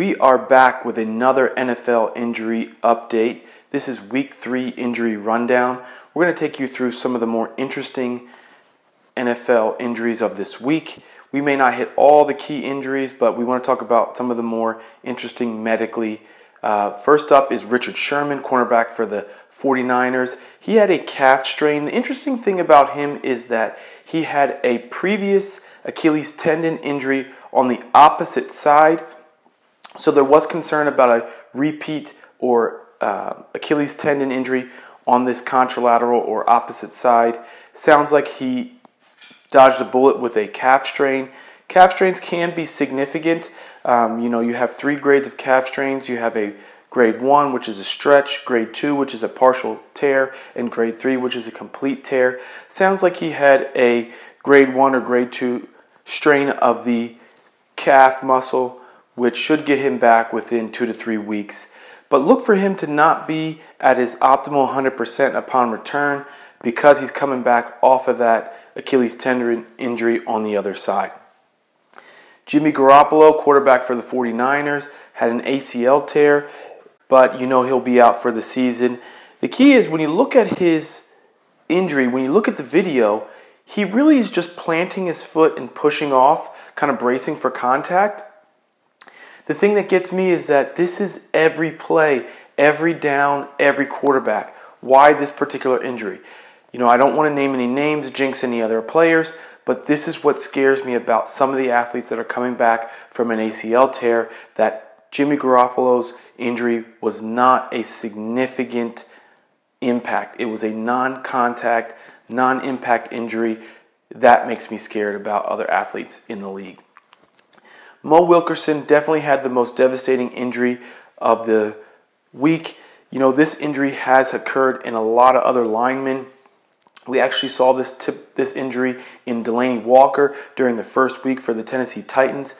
We are back with another NFL injury update. This is week three injury rundown. We're going to take you through some of the more interesting NFL injuries of this week. We may not hit all the key injuries, but we want to talk about some of the more interesting medically. Uh, first up is Richard Sherman, cornerback for the 49ers. He had a calf strain. The interesting thing about him is that he had a previous Achilles tendon injury on the opposite side. So there was concern about a repeat or uh, Achilles tendon injury on this contralateral or opposite side. Sounds like he dodged a bullet with a calf strain. Calf strains can be significant. Um, you know, you have three grades of calf strains. You have a grade one, which is a stretch, grade two, which is a partial tear, and grade three, which is a complete tear. Sounds like he had a grade one or grade two strain of the calf muscle, which should get him back within two to three weeks. But look for him to not be at his optimal 100% upon return because he's coming back off of that Achilles tendon injury on the other side. Jimmy Garoppolo, quarterback for the 49ers, had an ACL tear, but you know he'll be out for the season. The key is when you look at his injury, when you look at the video, he really is just planting his foot and pushing off, kind of bracing for contact. The thing that gets me is that this is every play, every down, every quarterback. Why this particular injury? You know, I don't want to name any names, jinx any other players, but this is what scares me about some of the athletes that are coming back from an ACL tear that Jimmy Garoppolo's injury was not a significant impact. It was a non contact non impact injury, that makes me scared about other athletes in the league. Mo Wilkerson definitely had the most devastating injury of the week. You know, this injury has occurred in a lot of other linemen. We actually saw this tip, this injury in Delanie Walker during the first week for the Tennessee Titans.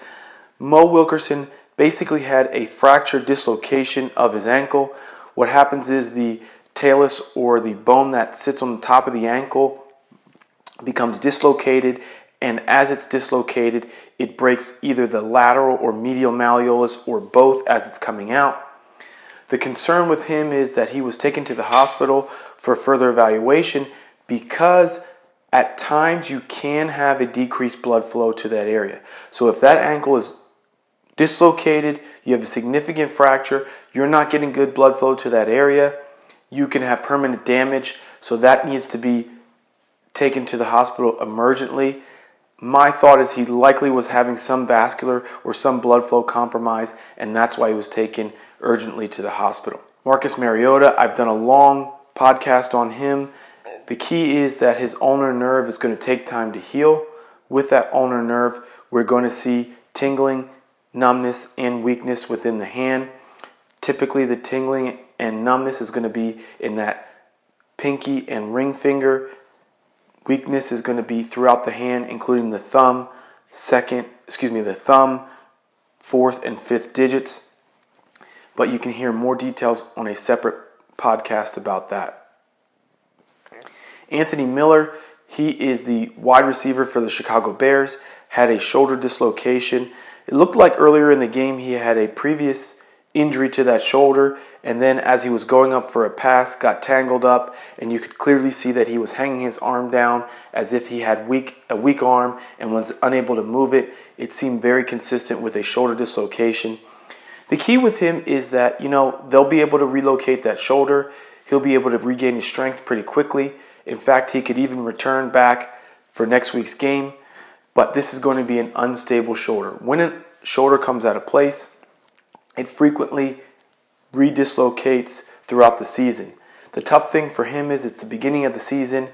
Mo Wilkerson basically had a fracture dislocation of his ankle. What happens is the talus or the bone that sits on the top of the ankle becomes dislocated and as it's dislocated it breaks either the lateral or medial malleolus or both as it's coming out the concern with him is that he was taken to the hospital for further evaluation because at times you can have a decreased blood flow to that area so if that ankle is dislocated you have a significant fracture you're not getting good blood flow to that area you can have permanent damage. So that needs to be taken to the hospital emergently. My thought is he likely was having some vascular or some blood flow compromise, and that's why he was taken urgently to the hospital. Marcus Mariota, I've done a long podcast on him. The key is that his ulnar nerve is going to take time to heal. With that ulnar nerve, we're going to see tingling, numbness, and weakness within the hand. Typically, the tingling and numbness is going to be in that pinky and ring finger. Weakness is going to be throughout the hand, including the thumb, second, excuse me, the thumb, fourth, and fifth digits. But you can hear more details on a separate podcast about that. Anthony Miller, he is the wide receiver for the Chicago Bears, had a shoulder dislocation. It looked like earlier in the game he had a previous injury to that shoulder and then as he was going up for a pass got tangled up and you could clearly see that he was hanging his arm down as if he had weak a weak arm and was unable to move it. It seemed very consistent with a shoulder dislocation. The key with him is that you know they'll be able to relocate that shoulder. He'll be able to regain his strength pretty quickly. In fact he could even return back for next week's game. But this is going to be an unstable shoulder. When a shoulder comes out of place it frequently redislocates throughout the season. The tough thing for him is it's the beginning of the season.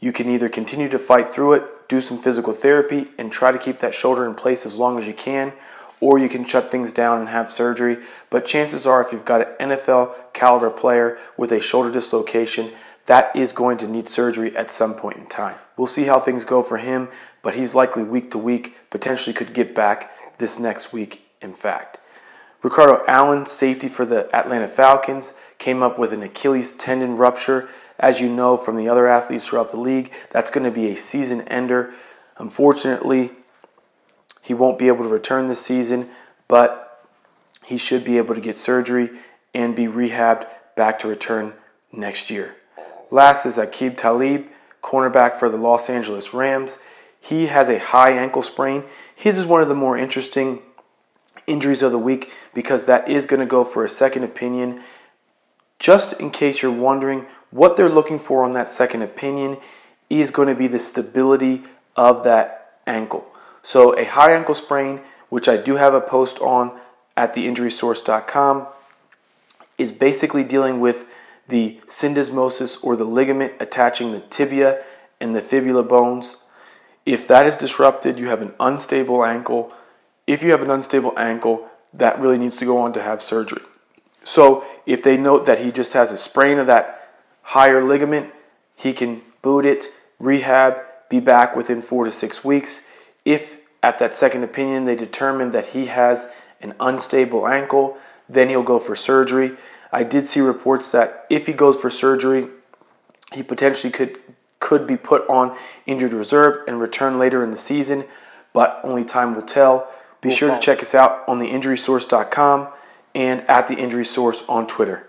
You can either continue to fight through it, do some physical therapy, and try to keep that shoulder in place as long as you can, or you can shut things down and have surgery. But chances are, if you've got an NFL caliber player with a shoulder dislocation, that is going to need surgery at some point in time. We'll see how things go for him, but he's likely week to week, potentially could get back this next week, in fact. Ricardo Allen, safety for the Atlanta Falcons, came up with an Achilles tendon rupture. As you know from the other athletes throughout the league, that's going to be a season ender. Unfortunately, he won't be able to return this season, but he should be able to get surgery and be rehabbed back to return next year. Last is Aqib Talib, cornerback for the Los Angeles Rams. He has a high ankle sprain. His is one of the more interesting injuries of the week because that is going to go for a second opinion. Just in case you're wondering, what they're looking for on that second opinion is going to be the stability of that ankle. So, a high ankle sprain, which I do have a post on at theinjurysource.com, is basically dealing with the syndesmosis or the ligament attaching the tibia and the fibula bones. If that is disrupted, you have an unstable ankle. If you have an unstable ankle, that really needs to go on to have surgery. So, if they note that he just has a sprain of that higher ligament, he can boot it, rehab, be back within four to six weeks. If at that second opinion they determine that he has an unstable ankle, then he'll go for surgery. I did see reports that if he goes for surgery, he potentially could could be put on injured reserve and return later in the season, but only time will tell. Be we'll sure to check us out on theinjurysource.com and at the injury source on Twitter.